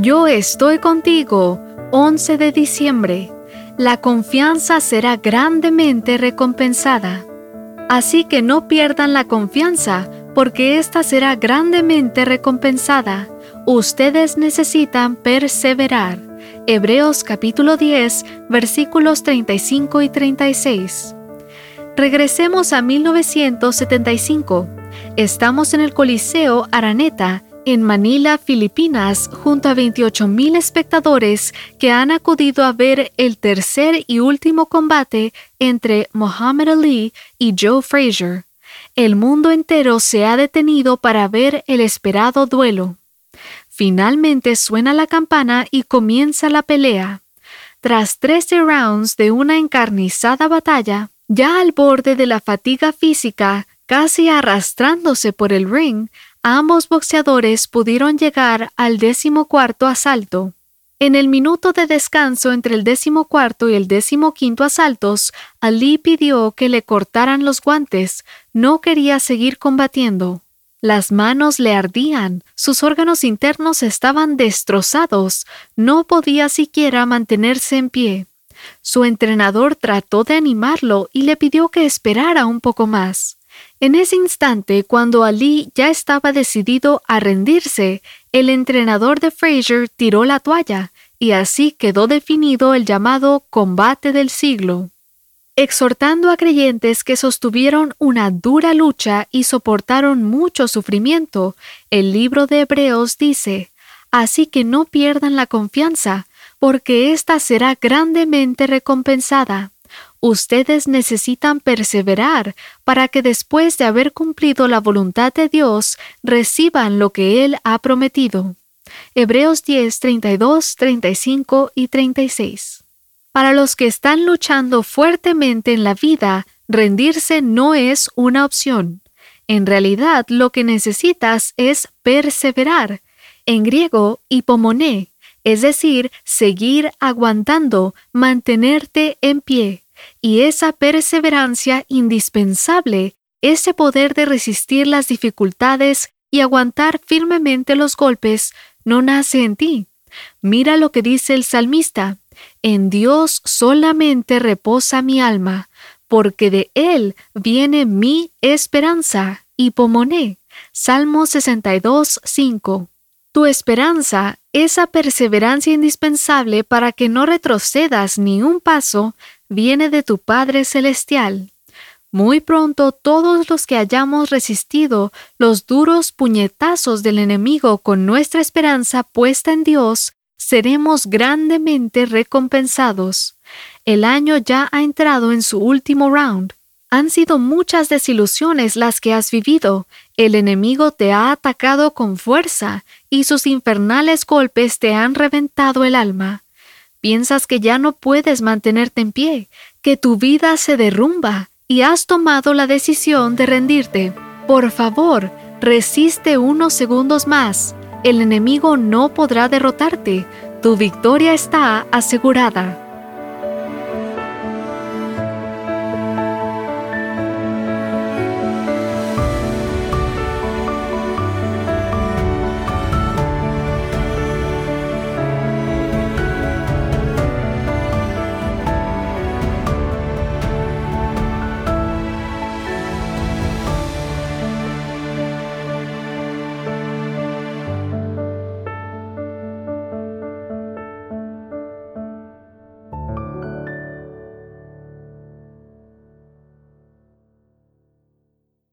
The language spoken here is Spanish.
Yo estoy contigo, 11 de diciembre. La confianza será grandemente recompensada. Así que no pierdan la confianza, porque ésta será grandemente recompensada. Ustedes necesitan perseverar. Hebreos capítulo 10, versículos 35 y 36. Regresemos a 1975. Estamos en el Coliseo Araneta, en Manila, Filipinas, junto a 28.000 espectadores que han acudido a ver el tercer y último combate entre Muhammad Ali y Joe Frazier. El mundo entero se ha detenido para ver el esperado duelo. Finalmente suena la campana y comienza la pelea. Tras 13 rounds de una encarnizada batalla, ya al borde de la fatiga física, casi arrastrándose por el ring, ambos boxeadores pudieron llegar al decimocuarto asalto. En el minuto de descanso entre el decimocuarto y el decimoquinto asaltos, Ali pidió que le cortaran los guantes, no quería seguir combatiendo. Las manos le ardían, sus órganos internos estaban destrozados, no podía siquiera mantenerse en pie. Su entrenador trató de animarlo y le pidió que esperara un poco más. En ese instante, cuando Ali ya estaba decidido a rendirse, el entrenador de Fraser tiró la toalla, y así quedó definido el llamado combate del siglo. Exhortando a creyentes que sostuvieron una dura lucha y soportaron mucho sufrimiento, el libro de Hebreos dice, Así que no pierdan la confianza, porque ésta será grandemente recompensada. Ustedes necesitan perseverar para que después de haber cumplido la voluntad de Dios reciban lo que Él ha prometido. Hebreos 10, 32, 35 y 36. Para los que están luchando fuertemente en la vida, rendirse no es una opción. En realidad lo que necesitas es perseverar. En griego, hipomoné, es decir, seguir aguantando, mantenerte en pie. Y esa perseverancia indispensable, ese poder de resistir las dificultades y aguantar firmemente los golpes, no nace en ti. Mira lo que dice el salmista, en Dios solamente reposa mi alma, porque de Él viene mi esperanza. Y pomoné. Salmo 62, 5. Tu esperanza, esa perseverancia indispensable para que no retrocedas ni un paso, viene de tu Padre Celestial. Muy pronto todos los que hayamos resistido los duros puñetazos del enemigo con nuestra esperanza puesta en Dios, seremos grandemente recompensados. El año ya ha entrado en su último round. Han sido muchas desilusiones las que has vivido. El enemigo te ha atacado con fuerza y sus infernales golpes te han reventado el alma. Piensas que ya no puedes mantenerte en pie, que tu vida se derrumba y has tomado la decisión de rendirte. Por favor, resiste unos segundos más. El enemigo no podrá derrotarte. Tu victoria está asegurada.